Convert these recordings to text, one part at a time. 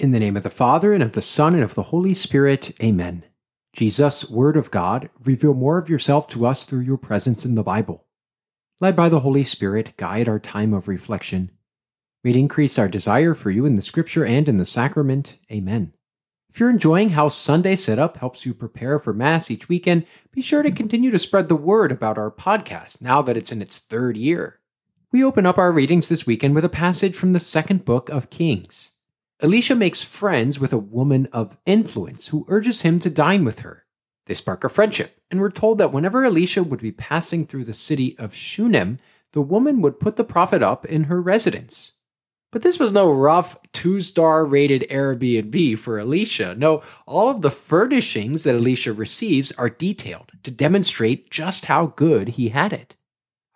In the name of the Father, and of the Son, and of the Holy Spirit, amen. Jesus, Word of God, reveal more of yourself to us through your presence in the Bible. Led by the Holy Spirit, guide our time of reflection. It increase our desire for you in the Scripture and in the sacrament. Amen. If you're enjoying how Sunday Setup helps you prepare for Mass each weekend, be sure to continue to spread the word about our podcast now that it's in its third year. We open up our readings this weekend with a passage from the second book of Kings. Elisha makes friends with a woman of influence who urges him to dine with her. They spark a friendship, and we're told that whenever Elisha would be passing through the city of Shunem, the woman would put the prophet up in her residence. But this was no rough two star rated Airbnb for Elisha. No, all of the furnishings that Elisha receives are detailed to demonstrate just how good he had it.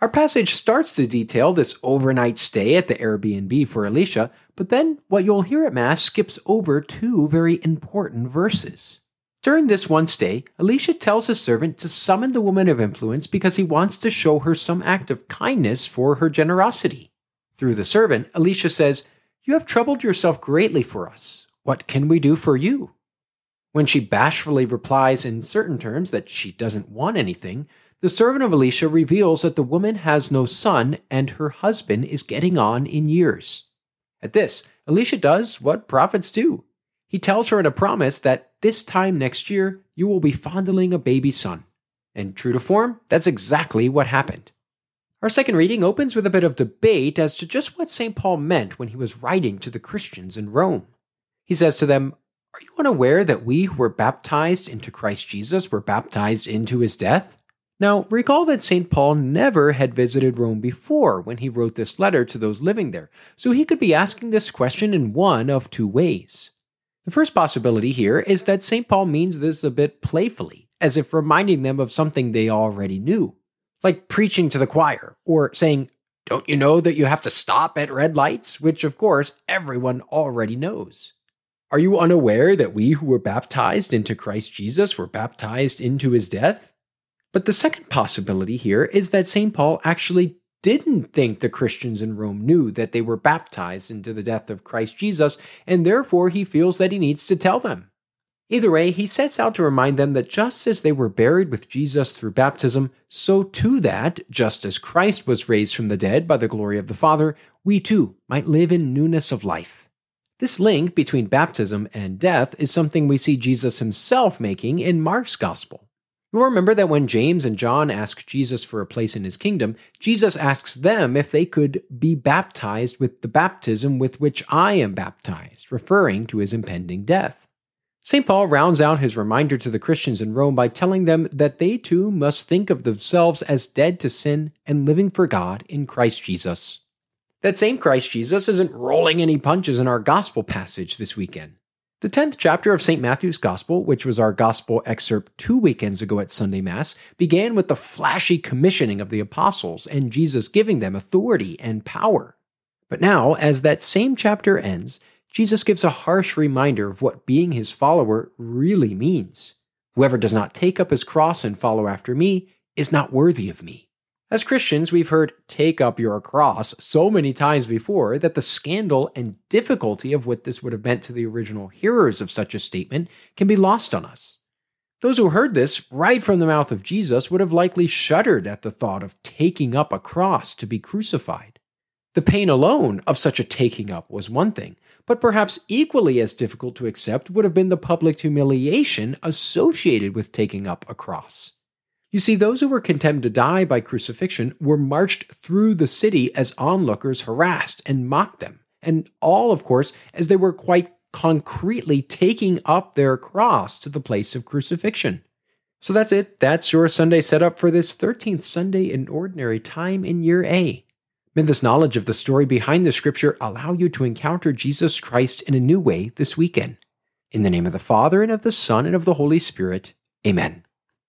Our passage starts to detail this overnight stay at the Airbnb for Elisha, but then what you'll hear at Mass skips over two very important verses. During this one stay, Elisha tells his servant to summon the woman of influence because he wants to show her some act of kindness for her generosity. Through the servant, Elisha says, You have troubled yourself greatly for us. What can we do for you? When she bashfully replies in certain terms that she doesn't want anything, the servant of Elisha reveals that the woman has no son and her husband is getting on in years. At this, Elisha does what prophets do. He tells her in a promise that this time next year you will be fondling a baby son. And true to form, that's exactly what happened. Our second reading opens with a bit of debate as to just what St. Paul meant when he was writing to the Christians in Rome. He says to them, Are you unaware that we who were baptized into Christ Jesus were baptized into his death? Now, recall that St. Paul never had visited Rome before when he wrote this letter to those living there, so he could be asking this question in one of two ways. The first possibility here is that St. Paul means this a bit playfully, as if reminding them of something they already knew, like preaching to the choir, or saying, Don't you know that you have to stop at red lights? Which, of course, everyone already knows. Are you unaware that we who were baptized into Christ Jesus were baptized into his death? But the second possibility here is that St. Paul actually didn't think the Christians in Rome knew that they were baptized into the death of Christ Jesus, and therefore he feels that he needs to tell them. Either way, he sets out to remind them that just as they were buried with Jesus through baptism, so too that, just as Christ was raised from the dead by the glory of the Father, we too might live in newness of life. This link between baptism and death is something we see Jesus himself making in Mark's Gospel. You'll remember that when James and John ask Jesus for a place in his kingdom, Jesus asks them if they could be baptized with the baptism with which I am baptized, referring to his impending death. St. Paul rounds out his reminder to the Christians in Rome by telling them that they too must think of themselves as dead to sin and living for God in Christ Jesus. That same Christ Jesus isn't rolling any punches in our gospel passage this weekend. The 10th chapter of St. Matthew's Gospel, which was our gospel excerpt two weekends ago at Sunday Mass, began with the flashy commissioning of the apostles and Jesus giving them authority and power. But now, as that same chapter ends, Jesus gives a harsh reminder of what being his follower really means. Whoever does not take up his cross and follow after me is not worthy of me. As Christians, we've heard take up your cross so many times before that the scandal and difficulty of what this would have meant to the original hearers of such a statement can be lost on us. Those who heard this right from the mouth of Jesus would have likely shuddered at the thought of taking up a cross to be crucified. The pain alone of such a taking up was one thing, but perhaps equally as difficult to accept would have been the public humiliation associated with taking up a cross. You see, those who were condemned to die by crucifixion were marched through the city as onlookers harassed and mocked them, and all, of course, as they were quite concretely taking up their cross to the place of crucifixion. So that's it. That's your Sunday setup for this 13th Sunday in Ordinary Time in Year A. May this knowledge of the story behind the scripture allow you to encounter Jesus Christ in a new way this weekend. In the name of the Father, and of the Son, and of the Holy Spirit, amen.